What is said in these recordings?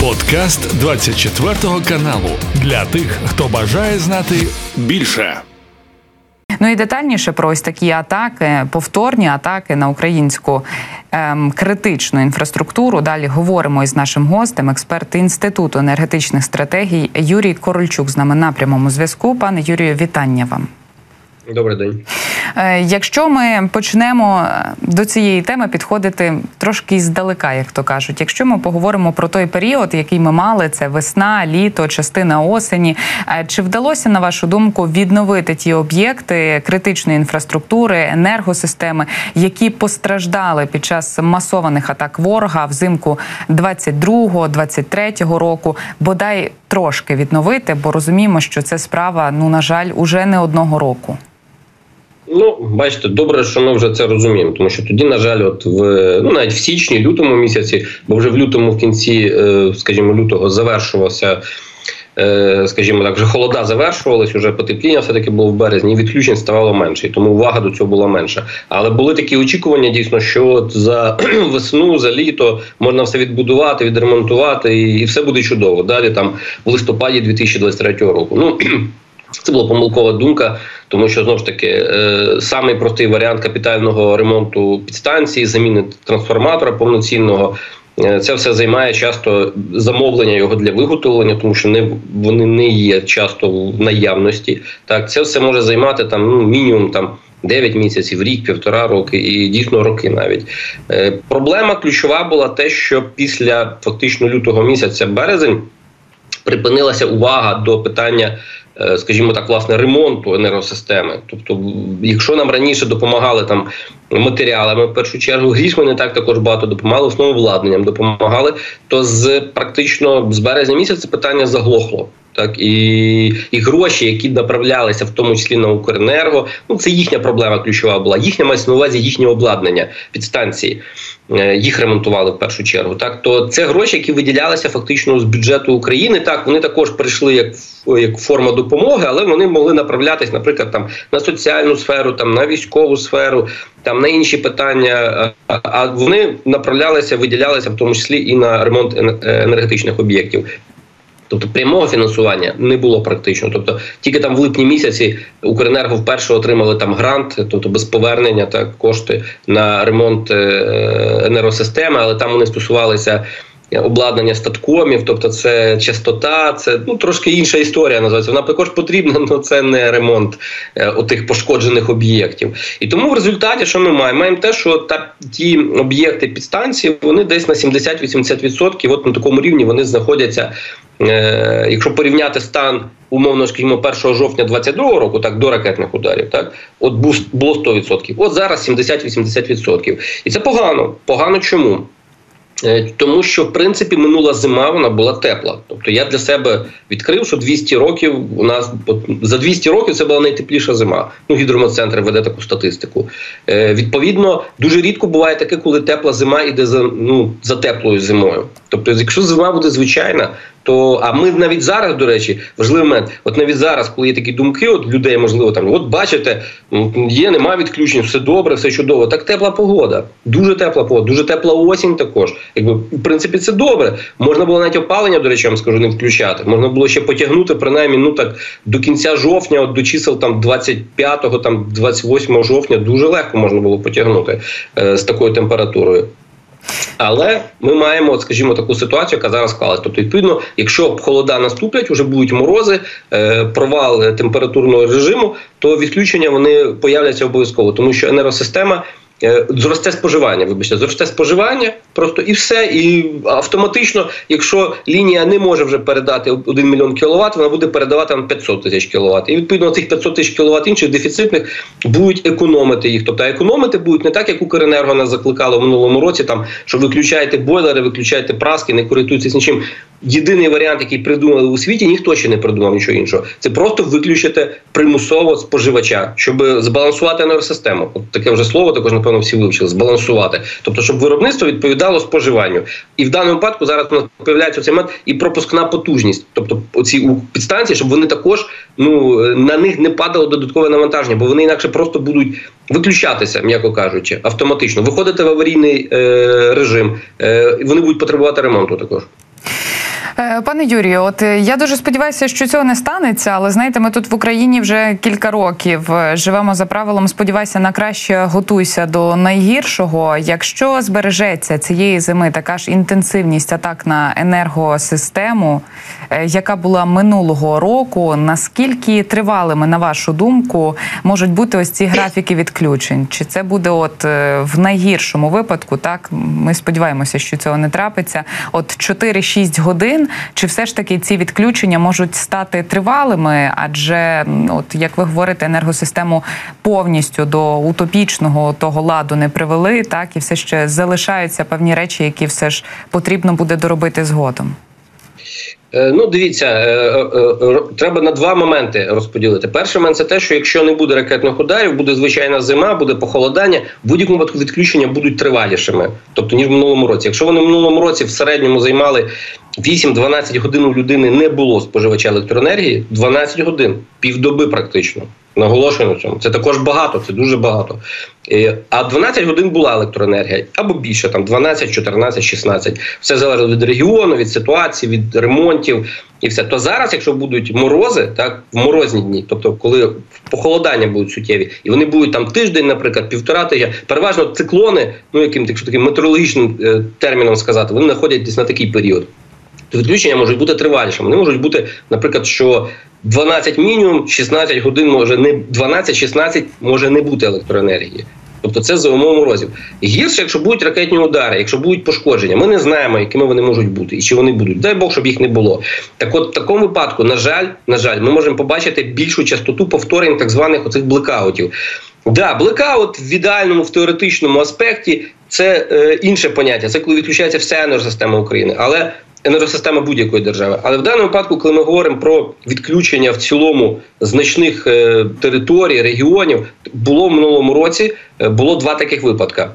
Подкаст 24 каналу для тих, хто бажає знати більше. Ну і детальніше про ось такі атаки, повторні атаки на українську ем, критичну інфраструктуру. Далі говоримо із нашим гостем, експерт інституту енергетичних стратегій Юрій Корольчук з нами на прямому зв'язку. Пане Юрію, вітання вам. Добрий день. Е, якщо ми почнемо е, до цієї теми підходити трошки здалека, як то кажуть, якщо ми поговоримо про той період, який ми мали, це весна, літо, частина осені. Е, чи вдалося на вашу думку відновити ті об'єкти критичної інфраструктури, енергосистеми, які постраждали під час масованих атак ворога взимку 22-23 року? Бодай трошки відновити, бо розуміємо, що це справа, ну на жаль, уже не одного року. Ну, бачите, добре, що ми вже це розуміємо, тому що тоді, на жаль, от в ну навіть в січні, лютому місяці, бо вже в лютому, в кінці, е, скажімо, лютого завершувався. Е, скажімо так, вже холода завершувалась, вже потепління все таки було в березні. і Відключень ставало менше, і тому увага до цього була менша. Але були такі очікування, дійсно, що от за весну, за літо можна все відбудувати, відремонтувати, і все буде чудово. Далі там в листопаді 2023 року. Ну це була помилкова думка, тому що знову ж таки е, самий простий варіант капітального ремонту підстанції, заміни трансформатора повноцінного. Е, це все займає часто замовлення його для виготовлення, тому що не вони не є часто в наявності. Так, це все може займати там ну мінімум там 9 місяців, рік, півтора роки і дійсно роки навіть. Е, Проблема ключова була те, що після фактично лютого місяця березень припинилася увага до питання. Е, скажімо так, власне, ремонту енергосистеми. Тобто, якщо нам раніше допомагали там матеріалами, в першу чергу грішми не так також багато допомагали, основовладненням допомагали, то з практично з березня місяця питання заглохло. Так і і гроші, які направлялися в тому числі на Укренерго, ну це їхня проблема ключова була. Їхня мається на увазі їхнє обладнання підстанції. Е, їх ремонтували в першу чергу. Так то це гроші, які виділялися фактично з бюджету України. Так вони також прийшли як як форма допомоги, але вони могли направлятись, наприклад, там на соціальну сферу, там на військову сферу, там на інші питання. А вони направлялися, виділялися в тому числі і на ремонт енергетичних об'єктів. Тобто прямого фінансування не було практично. Тобто тільки там в липні місяці Укренерго вперше отримали там грант, тобто без повернення так кошти на ремонт е, енергосистеми, але там вони стосувалися обладнання статкомів, тобто це частота, це ну трошки інша історія. Називається вона також потрібна, але це не ремонт е, отих пошкоджених об'єктів. І тому в результаті, що ми маємо? Маємо те, що та ті об'єкти підстанції вони десь на 70-80%, От на такому рівні вони знаходяться. Е, якщо порівняти стан умовно, скажімо, 1 жовтня 22 року, так до ракетних ударів, так от було 100%. От зараз 70-80%. І це погано. Погано чому? Е, тому що в принципі минула зима вона була тепла. Тобто я для себе відкрив, що 200 років у нас за 200 років це була найтепліша зима. Ну гідрометцентр веде таку статистику. Е, Відповідно, дуже рідко буває таке, коли тепла зима йде за ну за теплою зимою. Тобто, якщо зима буде звичайна, то а ми навіть зараз, до речі, важливий момент. От навіть зараз, коли є такі думки, от людей можливо там, от бачите, є, нема відключень, все добре, все чудово. Так тепла погода, дуже тепла погода, дуже тепла осінь. Також, якби в принципі, це добре. Можна було навіть опалення, до речі, я вам скажу, не включати. Можна було ще потягнути принаймні, ну так до кінця жовтня, от до чисел там 25-го, там 28 жовтня, дуже легко можна було потягнути е, з такою температурою. Але ми маємо, скажімо, таку ситуацію, яка зараз склалась. Тобто, відповідно, якщо холода наступлять, вже будуть морози, е, провал температурного режиму, то відключення вони появляться обов'язково, тому що енергосистема зросте споживання, вибачте, зросте споживання просто і все. І автоматично, якщо лінія не може вже передати 1 мільйон кіловат, вона буде передавати нам 500 тисяч кіловат. І відповідно цих 500 тисяч кіловат інших дефіцитних будуть економити їх. Тобто економити будуть не так, як Укренерго нас закликало в минулому році, там що виключаєте бойлери, виключаєте праски, не користуйтесь нічим. Єдиний варіант, який придумали у світі, ніхто ще не придумав нічого іншого. Це просто виключити примусово споживача, щоб збалансувати енергосистему. От таке вже слово також напевно всі вивчили збалансувати. Тобто, щоб виробництво відповідало споживанню. І в даному випадку зараз у нас появляється цей момент і пропускна потужність. Тобто, оці підстанції, щоб вони також ну на них не падало додаткове навантаження, бо вони інакше просто будуть виключатися, м'яко кажучи, автоматично. Виходити в аварійний е, режим, е, вони будуть потребувати ремонту також. Е, пане Юрію, от е, я дуже сподіваюся, що цього не станеться, але знаєте, ми тут в Україні вже кілька років е, живемо за правилом. Сподівайся на краще, готуйся до найгіршого. Якщо збережеться цієї зими така ж інтенсивність атак на енергосистему, яка була минулого року, наскільки тривалими, на вашу думку, можуть бути ось ці графіки відключень? Чи це буде, от в найгіршому випадку, так ми сподіваємося, що цього не трапиться? От 4-6 годин чи все ж таки ці відключення можуть стати тривалими? Адже, от як ви говорите, енергосистему повністю до утопічного того ладу не привели, так і все ще залишаються певні речі, які все ж потрібно буде доробити згодом. Е, ну, дивіться, е, е, треба на два моменти розподілити. Перший момент це те, що якщо не буде ракетних ударів, буде звичайна зима, буде похолодання, в будь-якому випадку відключення будуть тривалішими, тобто ніж в минулому році. Якщо вони в минулому році в середньому займали 8-12 годин у людини не було споживача електроенергії, 12 годин, півдоби практично. Наголошую на цьому. Це також багато, це дуже багато. Е, а 12 годин була електроенергія або більше, там 12, 14, 16. Все залежить від регіону, від ситуації, від ремонтів і все. То зараз, якщо будуть морози, так в морозні дні, тобто коли похолодання будуть суттєві, і вони будуть там тиждень, наприклад, півтора тижня, переважно циклони, ну яким якщо таким метеорологічним е, терміном сказати, вони знаходять десь на такий період. Відключення можуть бути тривалішими. Вони можуть бути, наприклад, що 12 мінімум, 16 годин може не 12-16 може не бути електроенергії. Тобто це за умов морозів. Гірше, якщо будуть ракетні удари, якщо будуть пошкодження, ми не знаємо, якими вони можуть бути і чи вони будуть. Дай Бог, щоб їх не було. Так, от в такому випадку, на жаль, на жаль, ми можемо побачити більшу частоту повторень так званих оцих блекаутів. Да, блекаут в ідеальному, в теоретичному аспекті це е, інше поняття. Це коли відключається вся енергосистема України. Але енергосистема будь-якої держави. Але в даному випадку, коли ми говоримо про відключення в цілому значних е, територій, регіонів, було в минулому році е, було два таких випадка.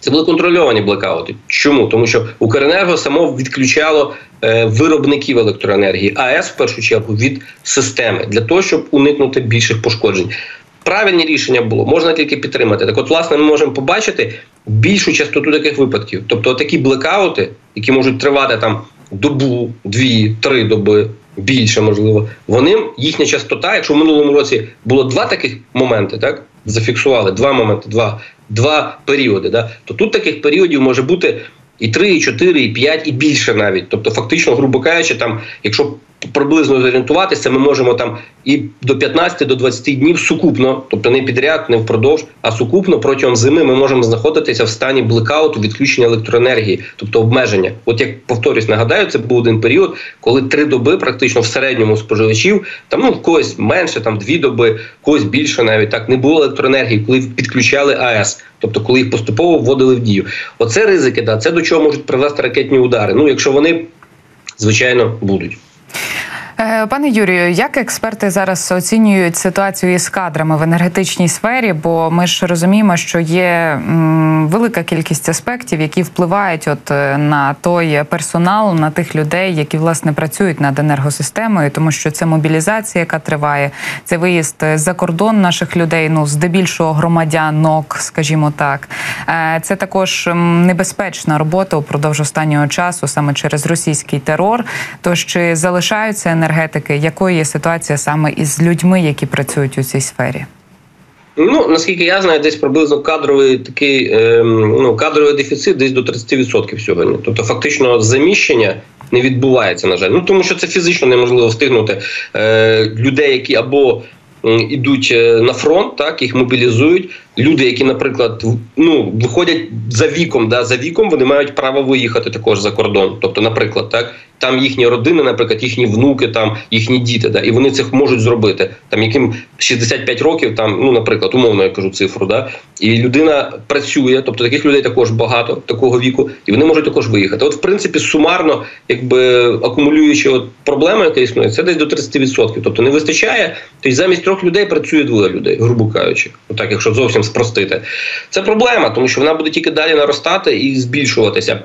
Це були контрольовані блекаути. Чому? Тому що Укренерго само відключало е, виробників електроенергії, АЕС в першу чергу від системи для того, щоб уникнути більших пошкоджень. Правильне рішення було, можна тільки підтримати. Так, от, власне, ми можемо побачити більшу частоту таких випадків. Тобто, такі блекаути, які можуть тривати там добу, дві, три доби. Більше можливо, вони їхня частота. Якщо в минулому році було два таких моменти, так зафіксували два моменти, два два періоди. Да, то тут таких періодів може бути і три, і чотири, і п'ять, і більше навіть. Тобто, фактично, грубо кажучи, там, якщо приблизно зорієнтуватися, ми можемо там і до 15 до 20 днів сукупно, тобто не підряд, не впродовж, а сукупно протягом зими ми можемо знаходитися в стані блекауту, відключення електроенергії, тобто обмеження. От як повторюсь, нагадаю, це був один період, коли три доби, практично в середньому споживачів, там ну в когось менше, там дві доби, в когось більше навіть так не було електроенергії, коли підключали АЕС. Тобто, коли їх поступово вводили в дію, оце ризики, да, це до чого можуть привести ракетні удари. Ну, якщо вони звичайно будуть. Е, пане Юрію, як експерти зараз оцінюють ситуацію із кадрами в енергетичній сфері? Бо ми ж розуміємо, що є велика кількість аспектів, які впливають от е, на той персонал, на тих людей, які власне працюють над енергосистемою, тому що це мобілізація, яка триває, це виїзд за кордон наших людей. Ну здебільшого громадянок, скажімо так, е, це також небезпечна робота упродовж останнього часу, саме через російський терор. Тож чи залишаються енергетичні енергетики, якою є ситуація саме із людьми, які працюють у цій сфері? Ну наскільки я знаю, десь приблизно кадровий такий е, ну кадровий дефіцит десь до 30% сьогодні. Тобто, фактично, заміщення не відбувається. На жаль, ну тому що це фізично неможливо встигнути е, людей, які або ідуть е, на фронт, так їх мобілізують. Люди, які, наприклад, ну виходять за віком, да за віком, вони мають право виїхати також за кордон. Тобто, наприклад, так там їхні родини, наприклад, їхні внуки, там їхні діти, да, і вони це можуть зробити. Там яким 65 років, там, ну наприклад, умовно я кажу цифру, да, і людина працює, тобто таких людей також багато такого віку, і вони можуть також виїхати. От, в принципі, сумарно, якби акумулюючи от проблему, яка існує, це десь до 30%. Тобто не вистачає, тобто замість трьох людей працює двоє людей, грубо кажучи, отак, якщо зовсім спростити, це проблема, тому що вона буде тільки далі наростати і збільшуватися.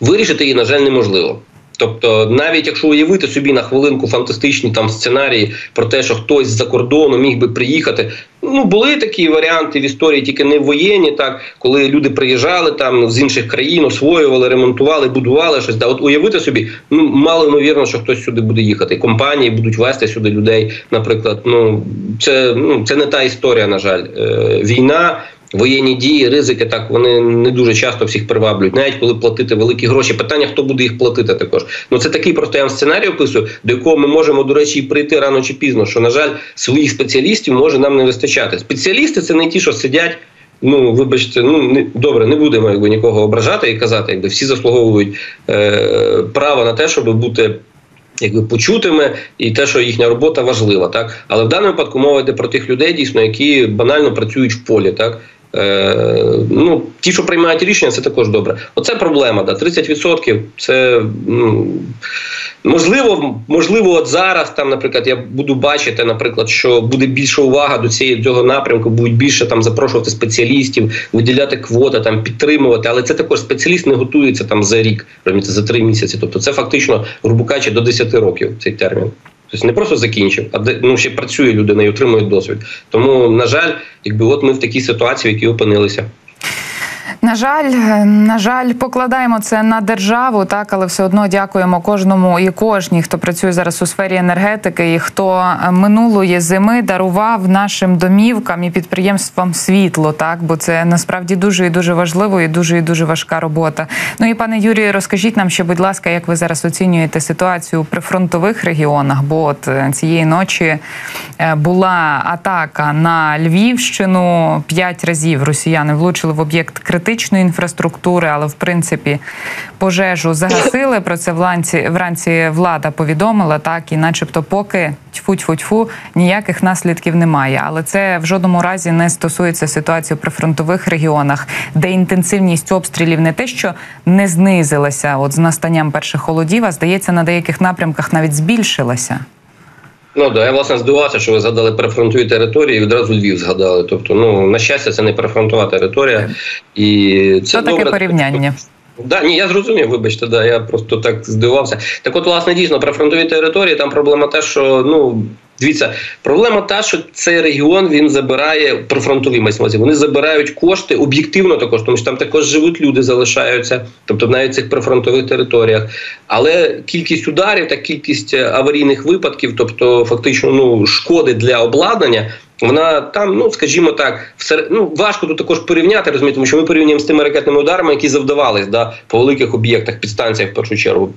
Вирішити її, на жаль, неможливо. Тобто, навіть якщо уявити собі на хвилинку фантастичні там сценарії про те, що хтось з-за кордону міг би приїхати. Ну були такі варіанти в історії, тільки не воєнні, так коли люди приїжджали там з інших країн, освоювали, ремонтували, будували щось. Да, от уявити собі, ну мало ймовірно, що хтось сюди буде їхати. Компанії будуть вести сюди людей. Наприклад, ну це ну це не та історія. На жаль, е, війна. Воєнні дії, ризики так вони не дуже часто всіх приваблюють, навіть коли платити великі гроші. Питання, хто буде їх платити, також ну це такий просто я вам сценарій описую, до якого ми можемо до речі і прийти рано чи пізно. Що на жаль, своїх спеціалістів може нам не вистачати. Спеціалісти це не ті, що сидять. Ну, вибачте, ну не добре, не будемо якби нікого ображати і казати, якби всі заслуговують е, право на те, щоб бути. Якби почутими і те, що їхня робота важлива, так але в даному випадку мова йде про тих людей, дійсно, які банально працюють в полі, так ну, Ті, що приймають рішення, це також добре. Оце проблема. Да, 30% це ну, можливо, можливо, от зараз там, наприклад, я буду бачити, наприклад, що буде більша увага до цієї цього напрямку, будуть більше там запрошувати спеціалістів, виділяти квоти, там підтримувати. Але це також спеціаліст не готується там за рік, за три місяці. Тобто, це фактично грубо кажучи, до 10 років цей термін. Тобто не просто закінчив, а ну ще працює людина і отримує досвід. Тому, на жаль, якби от ми в такій ситуації, в якій опинилися. На жаль, на жаль, покладаємо це на державу, так але все одно дякуємо кожному і кожній, хто працює зараз у сфері енергетики, і хто минулої зими дарував нашим домівкам і підприємствам світло, так бо це насправді дуже і дуже важливо і дуже і дуже важка робота. Ну і пане Юрію, розкажіть нам ще, будь ласка, як ви зараз оцінюєте ситуацію у прифронтових регіонах? Бо от е, цієї ночі е, була атака на Львівщину п'ять разів. Росіяни влучили в об'єкт критичний критичної інфраструктури, але в принципі пожежу загасили. Про це вранці вранці влада повідомила так, і, начебто, поки тьфу-тьфу-тьфу, ніяких наслідків немає. Але це в жодному разі не стосується ситуації у прифронтових регіонах, де інтенсивність обстрілів не те, що не знизилася, от з настанням перших холодів, а здається, на деяких напрямках навіть збільшилася. Ну да, я власне здивувався, що ви згадали прифронтові території і відразу Львів згадали. Тобто, ну на щастя, це не прифронтова територія, і це Що таке порівняння. Да, ні, я зрозумів, вибачте, да, я просто так здивувався. Так, от, власне, дійсно, прифронтові території там проблема те, що ну Дивіться, проблема та, що цей регіон він забирає прифронтові майсмазі. Вони забирають кошти об'єктивно також, тому що там також живуть люди, залишаються, тобто навіть цих прифронтових територіях. Але кількість ударів та кількість е, аварійних випадків, тобто фактично ну шкоди для обладнання. Вона там, ну скажімо так, все ну важко тут також порівняти, розумієте, тому що ми порівнюємо з тими ракетними ударами, які завдавались да, по великих об'єктах, підстанціях в першу чергу.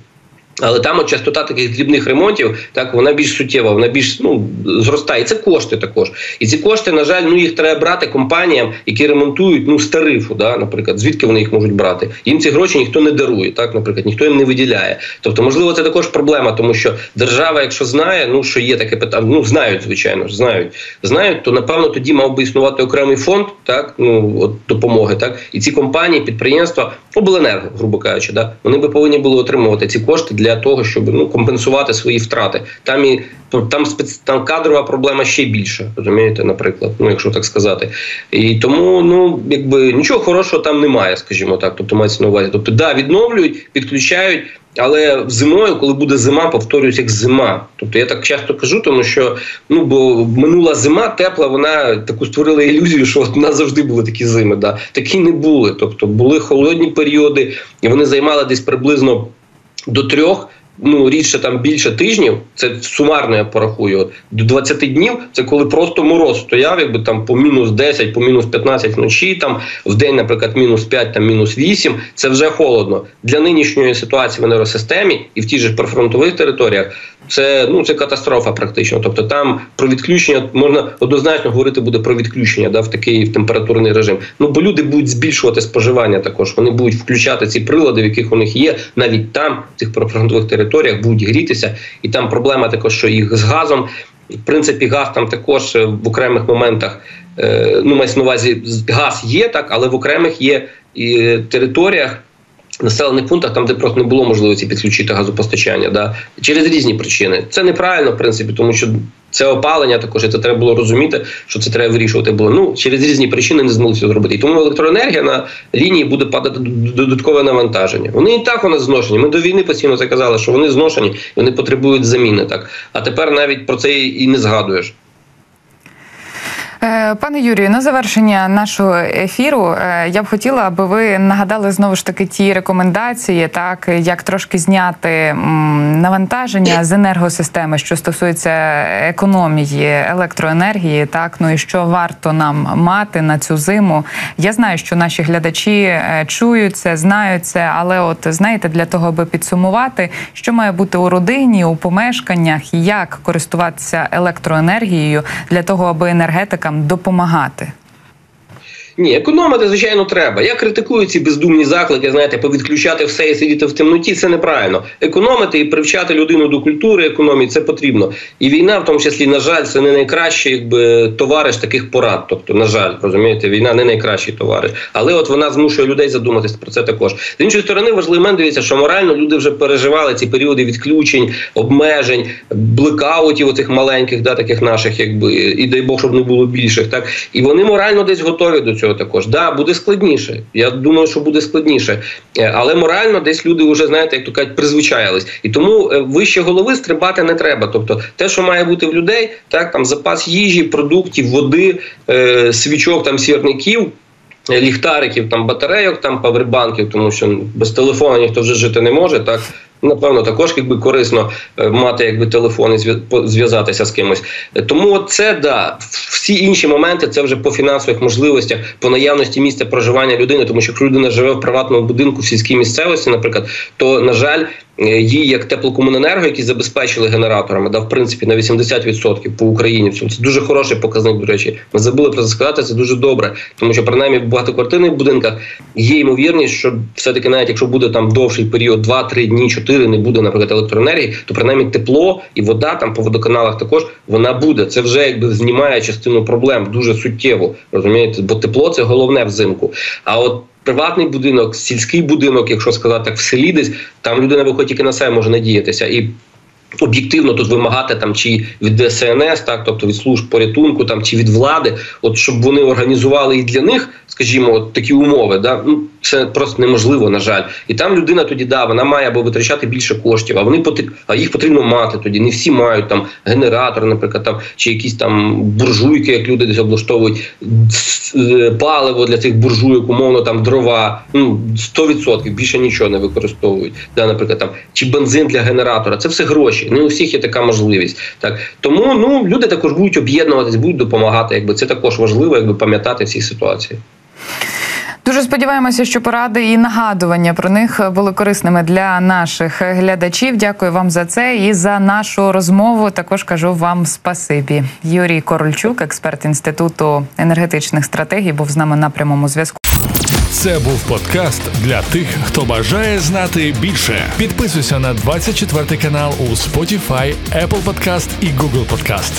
Але там от частота таких дрібних ремонтів, так вона більш суттєва, вона більш ну зростає. І Це кошти також. І ці кошти, на жаль, ну їх треба брати компаніям, які ремонтують ну з тарифу. Да, наприклад, звідки вони їх можуть брати? Їм ці гроші ніхто не дарує, так, наприклад, ніхто їм не виділяє. Тобто, можливо, це також проблема, тому що держава, якщо знає, ну що є таке питання, ну знають, звичайно ж, знають, знають, то напевно тоді мав би існувати окремий фонд, так ну от допомоги, так і ці компанії, підприємства, обленерго, грубо кажучи, да, вони би повинні були отримувати ці кошти для того, щоб ну компенсувати свої втрати. Там і там спец... там кадрова проблема ще більша, розумієте, наприклад, ну якщо так сказати. І тому ну якби нічого хорошого там немає, скажімо так. Тобто мається на увазі. Тобто, да, відновлюють, підключають. Але зимою, коли буде зима, повторюсь, як зима. Тобто я так часто кажу, тому що ну бо минула зима тепла, вона таку створила ілюзію, що от у нас завжди були такі зими. Да. Такі не були. Тобто були холодні періоди, і вони займали десь приблизно до трьох. Ну, рідше там більше тижнів, це сумарно я порахую. До 20 днів це коли просто мороз стояв, якби там по мінус 10, по мінус 15 вночі, там в день, наприклад, мінус 5, там мінус 8, Це вже холодно для нинішньої ситуації в енергосистемі і в тій же прифронтових територіях. Це ну це катастрофа, практично. Тобто, там про відключення можна однозначно говорити буде про відключення да, в такий температурний режим. Ну бо люди будуть збільшувати споживання. Також вони будуть включати ці прилади, в яких у них є, навіть там, в цих прифронтових територіях, будуть грітися, і там проблема також, що їх з газом. В принципі, газ там також е, в окремих моментах е, ну мається на увазі газ є так, але в окремих є і територіях населених пунктах, там де просто не було можливості підключити газопостачання, да через різні причини. Це неправильно, в принципі, тому що це опалення. Також і це треба було розуміти, що це треба вирішувати було. Ну через різні причини не змогли зробити. І тому електроенергія на лінії буде падати додаткове навантаження. Вони і так у нас зношені. Ми до війни постійно це казали, що вони зношені, вони потребують заміни. Так а тепер навіть про це і не згадуєш. Е, пане Юрію, на завершення нашого ефіру е, я б хотіла, аби ви нагадали знову ж таки ті рекомендації, так як трошки зняти навантаження з енергосистеми, що стосується економії електроенергії, так ну і що варто нам мати на цю зиму. Я знаю, що наші глядачі е, чують це, знають це, але от знаєте, для того, аби підсумувати, що має бути у родині, у помешканнях, як користуватися електроенергією для того, аби енергетикам допомагати? Ні, економити, звичайно, треба. Я критикую ці бездумні заклики, знаєте, повідключати все і сидіти в темноті. Це неправильно. Економити і привчати людину до культури економії це потрібно. І війна, в тому числі, на жаль, це не найкращий якби товариш таких порад. Тобто, на жаль, розумієте, війна не найкращий товариш. Але от вона змушує людей задуматися про це також. З іншої сторони, важливий момент дивіться, що морально люди вже переживали ці періоди відключень, обмежень, блекаутів оцих маленьких, да, таких наших, якби і дай Бог, щоб не було більших. Так і вони морально десь готові до цього цього також. Да, буде складніше. Я думаю, що буде складніше, е, але морально десь люди вже знаєте, як то кажуть, призвичаїлись. І тому е, вище голови стрибати не треба. Тобто, те, що має бути в людей, так там запас їжі, продуктів, води, е, свічок, там сірників. Ліхтариків, там батарейок, там павербанків, тому що без телефону ніхто вже жити не може. Так напевно також якби корисно е, мати якби телефон і зв'язатися з кимось. Тому це да всі інші моменти це вже по фінансових можливостях, по наявності місця проживання людини, тому що якщо людина живе в приватному будинку в сільській місцевості, наприклад, то на жаль. Е, її як теплокомуненерго, які забезпечили генераторами, да, в принципі, на 80% по Україні. Це дуже хороший показник. До речі, ми забули про це сказати. Це дуже добре, тому що принаймні в багатоквартирних будинках є ймовірність, що все таки, навіть якщо буде там довший період, 2-3 дні, 4, не буде, наприклад, електроенергії, то принаймні тепло і вода там по водоканалах також вона буде. Це вже якби знімає частину проблем дуже суттєво. Розумієте, бо тепло це головне взимку. А от приватний будинок, сільський будинок, якщо сказати так, в селі десь там людина виходить тільки на себе може надіятися і. Об'єктивно тут вимагати там чи від ДСНС, так тобто від служб порятунку, там чи від влади, от щоб вони організували і для них, скажімо, от такі умови, да ну це просто неможливо, на жаль. І там людина тоді да, вона має або витрачати більше коштів, а вони а їх потрібно мати тоді. Не всі мають там генератор, наприклад, там чи якісь там буржуйки, як люди десь облаштовують е, паливо для цих буржуйок, умовно там дрова. Ну 100% більше нічого не використовують. Да, наприклад, там чи бензин для генератора. Це все гроші. Не у всіх є така можливість. Так тому ну люди також будуть об'єднуватись, будуть допомагати. Якби це також важливо, якби пам'ятати всі ситуації. Дуже сподіваємося, що поради і нагадування про них були корисними для наших глядачів. Дякую вам за це і за нашу розмову. Також кажу вам спасибі. Юрій Корольчук, експерт інституту енергетичних стратегій, був з нами на прямому зв'язку. Це був подкаст для тих, хто бажає знати більше. Підписуйся на 24 канал у Spotify, Apple Podcast і Google Podcast.